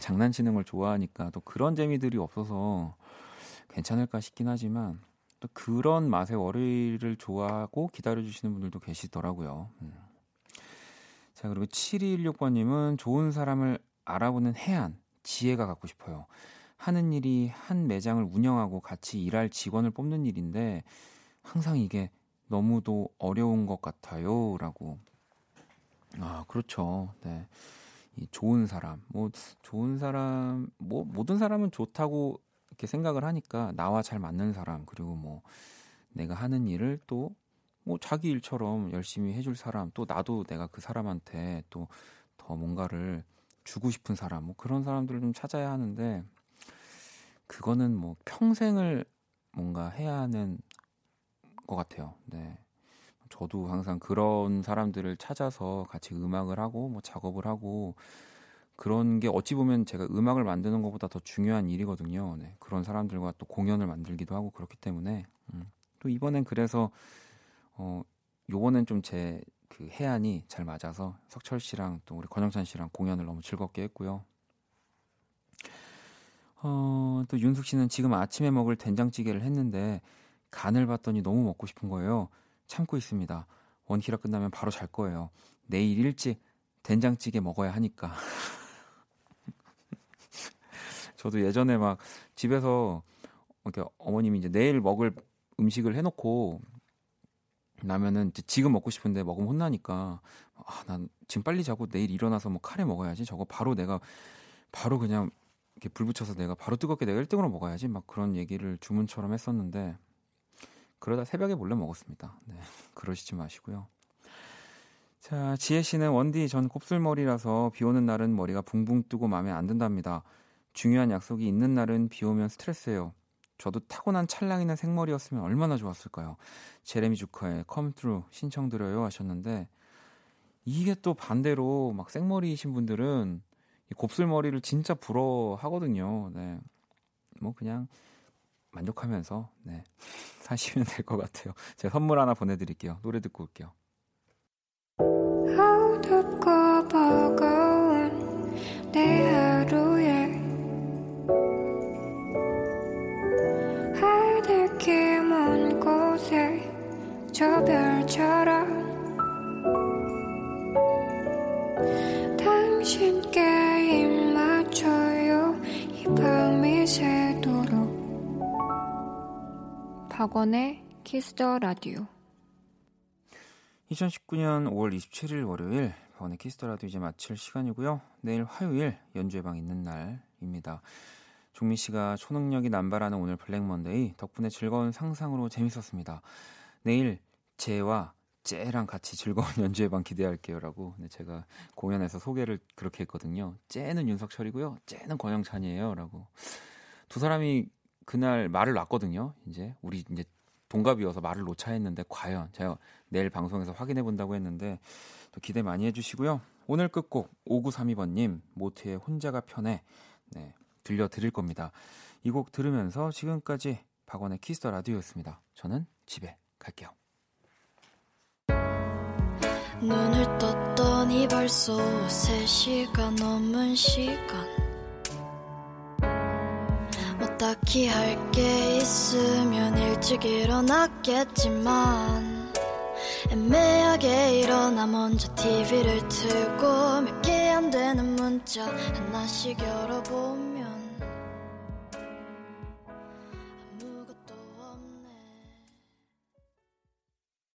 장난치는 걸 좋아하니까 또 그런 재미들이 없어서 괜찮을까 싶긴 하지만 또 그런 맛의 월요일을 좋아하고 기다려주시는 분들도 계시더라고요. 음. 자, 그리고 7216번님은 좋은 사람을 알아보는 해안, 지혜가 갖고 싶어요. 하는 일이 한 매장을 운영하고 같이 일할 직원을 뽑는 일인데 항상 이게 너무도 어려운 것 같아요. 라고. 아, 그렇죠. 네. 이 좋은 사람, 뭐, 좋은 사람, 뭐, 모든 사람은 좋다고 이렇게 생각을 하니까 나와 잘 맞는 사람, 그리고 뭐, 내가 하는 일을 또, 뭐, 자기 일처럼 열심히 해줄 사람, 또 나도 내가 그 사람한테 또 더 뭔가를 주고 싶은 사람, 뭐, 그런 사람들을 좀 찾아야 하는데, 그거는 뭐, 평생을 뭔가 해야 하는 것 같아요. 네. 저도 항상 그런 사람들을 찾아서 같이 음악을 하고 뭐 작업을 하고 그런 게 어찌 보면 제가 음악을 만드는 것보다 더 중요한 일이거든요. 네. 그런 사람들과 또 공연을 만들기도 하고 그렇기 때문에 음. 또 이번엔 그래서 어 요번엔 좀 제 그 해안이 잘 맞아서 석철 씨랑 또 우리 권영찬 씨랑 공연을 너무 즐겁게 했고요. 어, 또 윤숙 씨는 지금 아침에 먹을 된장찌개를 했는데 간을 봤더니 너무 먹고 싶은 거예요. 참고 있습니다. 원키라 끝나면 바로 잘 거예요. 내일 일찍 된장찌개 먹어야 하니까. 저도 예전에 막 집에서 이렇게 어머님이 이제 내일 먹을 음식을 해놓고 나면은 지금 먹고 싶은데 먹으면 혼나니까 아, 난 지금 빨리 자고 내일 일어나서 뭐 카레 먹어야지. 저거 바로 내가 바로 그냥 이렇게 불 붙여서 내가 바로 뜨겁게 내가 1등으로 먹어야지. 막 그런 얘기를 주문처럼 했었는데 그러다 새벽에 몰래 먹었습니다. 네, 그러시지 마시고요. 자, 지혜 씨는 원디 전 곱슬머리라서 비 오는 날은 머리가 붕붕 뜨고 마음에 안 든답니다. 중요한 약속이 있는 날은 비 오면 스트레스예요. 저도 타고난 찰랑이는 생머리였으면 얼마나 좋았을까요? 제레미 주커의 Through 신청드려요 하셨는데 이게 또 반대로 막 생머리이신 분들은 이 곱슬머리를 진짜 부러워하거든요. 네. 뭐 그냥 만족하면서 네. 사시면 될 것 같아요. 제가 선물 하나 보내드릴게요. 노래 듣고 올게요. 하늘길 먼 곳에 저 별처럼 당신께 입 맞춰요 이 밤이 새도록 박원의 키스 더 라디오 2019년 5월 27일 월요일 박원의 키스 더 라디오 이제 마칠 시간이고요. 내일 화요일 연주회 방 있는 날입니다. 종민 씨가 초능력이 남발하는 오늘 블랙 먼데이 덕분에 즐거운 상상으로 재밌었습니다. 내일 쟤와 쟤랑 같이 즐거운 연주회 방 기대할게요라고 네, 제가 공연에서 소개를 그렇게 했거든요. 쟤는 윤석철이고요. 쟤는 권영찬이에요라고 두 사람이 그날 말을 놨거든요. 이제 우리 이제 동갑이어서 말을 놓자 했는데 과연 제가 내일 방송에서 확인해 본다고 했는데 또 기대 많이 해주시고요. 오늘 끝곡 5932번님 모트의 혼자가 편해 네, 들려드릴 겁니다. 이 곡 들으면서 지금까지 박원의 키스 더 라디오였습니다. 저는 집에 갈게요. 눈을 떴더니 벌써 3시간 넘은 시간 뭐 딱히 할 게 있으면 일찍 일어났겠지만 애매하게 일어나 먼저 TV를 틀고 몇 개 안 되는 문자 하나씩 열어보면